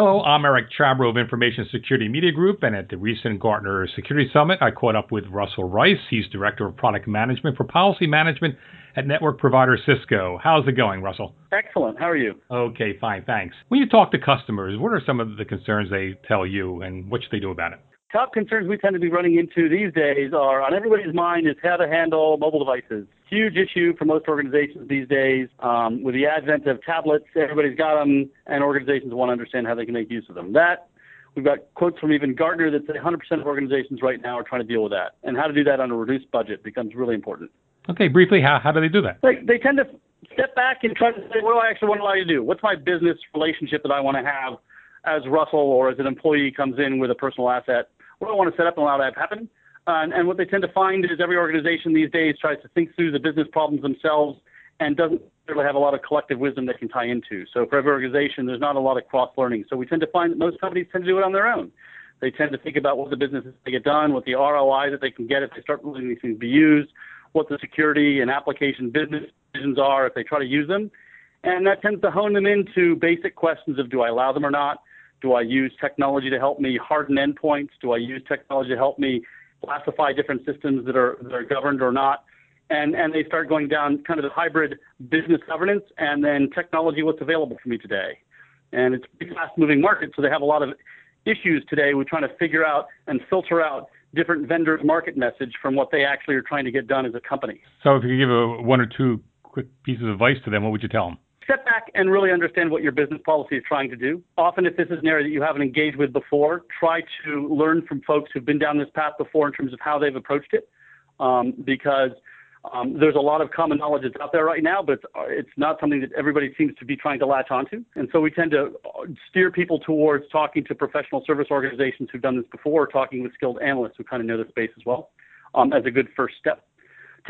Hello, I'm Eric Chabrow of Information Security Media Group, and at the recent Gartner Security Summit, I caught up with Russell Rice. He's Director of Product Management for Policy Management at network provider Cisco. How's it going, Russell? Excellent. How are you? Okay, fine, thanks. When you talk to customers, what are some of the concerns they tell you, and what should they do about it? Top concerns we tend to be running into these days are on everybody's mind is how to handle mobile devices huge issue for most organizations these days. Um, with the advent of tablets, everybody's got them, and organizations want to understand how they can make use of them. That we've got quotes from even Gartner that say 100% of organizations right now are trying to deal with that, and how to do that on a reduced budget becomes really important. Okay, briefly, how how do they do that? They they tend to step back and try to say, what do I actually want to allow you to do? What's my business relationship that I want to have as Russell or as an employee comes in with a personal asset? What do I want to set up and allow that to happen? Uh, and, and what they tend to find is every organization these days tries to think through the business problems themselves and doesn't really have a lot of collective wisdom they can tie into. So for every organization, there's not a lot of cross learning. So we tend to find that most companies tend to do it on their own. They tend to think about what the business is to get done, what the ROI that they can get if they start letting these things be used, what the security and application business decisions are if they try to use them. And that tends to hone them into basic questions of do I allow them or not? Do I use technology to help me harden endpoints? Do I use technology to help me classify different systems that are that are governed or not, and and they start going down kind of the hybrid business governance and then technology what's available for me today, and it's a fast moving market, so they have a lot of issues today with trying to figure out and filter out different vendors' market message from what they actually are trying to get done as a company. So, if you could give a one or two quick pieces of advice to them, what would you tell them? And really understand what your business policy is trying to do. Often, if this is an area that you haven't engaged with before, try to learn from folks who've been down this path before in terms of how they've approached it, um, because um, there's a lot of common knowledge that's out there right now, but it's, it's not something that everybody seems to be trying to latch onto. And so we tend to steer people towards talking to professional service organizations who've done this before, or talking with skilled analysts who kind of know the space as well, um, as a good first step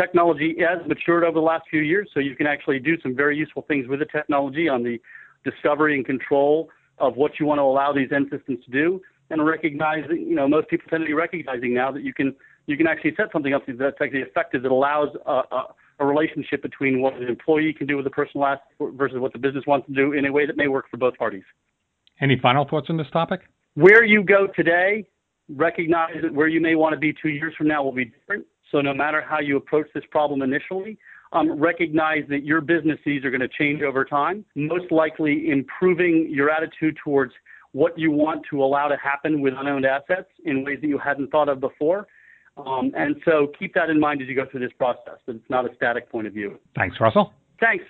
technology has matured over the last few years, so you can actually do some very useful things with the technology on the discovery and control of what you want to allow these end systems to do, and recognizing, you know, most people tend to be recognizing now that you can you can actually set something up that's actually effective that allows a, a, a relationship between what an employee can do with a personal asset versus what the business wants to do in a way that may work for both parties. Any final thoughts on this topic? Where you go today, recognize that where you may want to be two years from now will be different. So no matter how you approach this problem initially, um, recognize that your business needs are going to change over time, most likely improving your attitude towards what you want to allow to happen with unowned assets in ways that you hadn't thought of before. Um, and so keep that in mind as you go through this process, that it's not a static point of view. Thanks, Russell. Thanks.